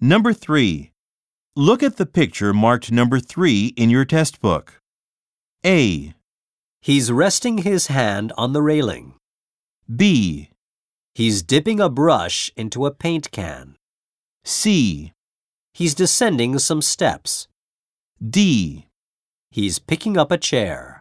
Number 3. Look at the picture marked number 3 in your test book. A, He's resting his hand on the railing. B, He's dipping a brush into a paint can. C, He's descending some steps. D. He's picking up a chair.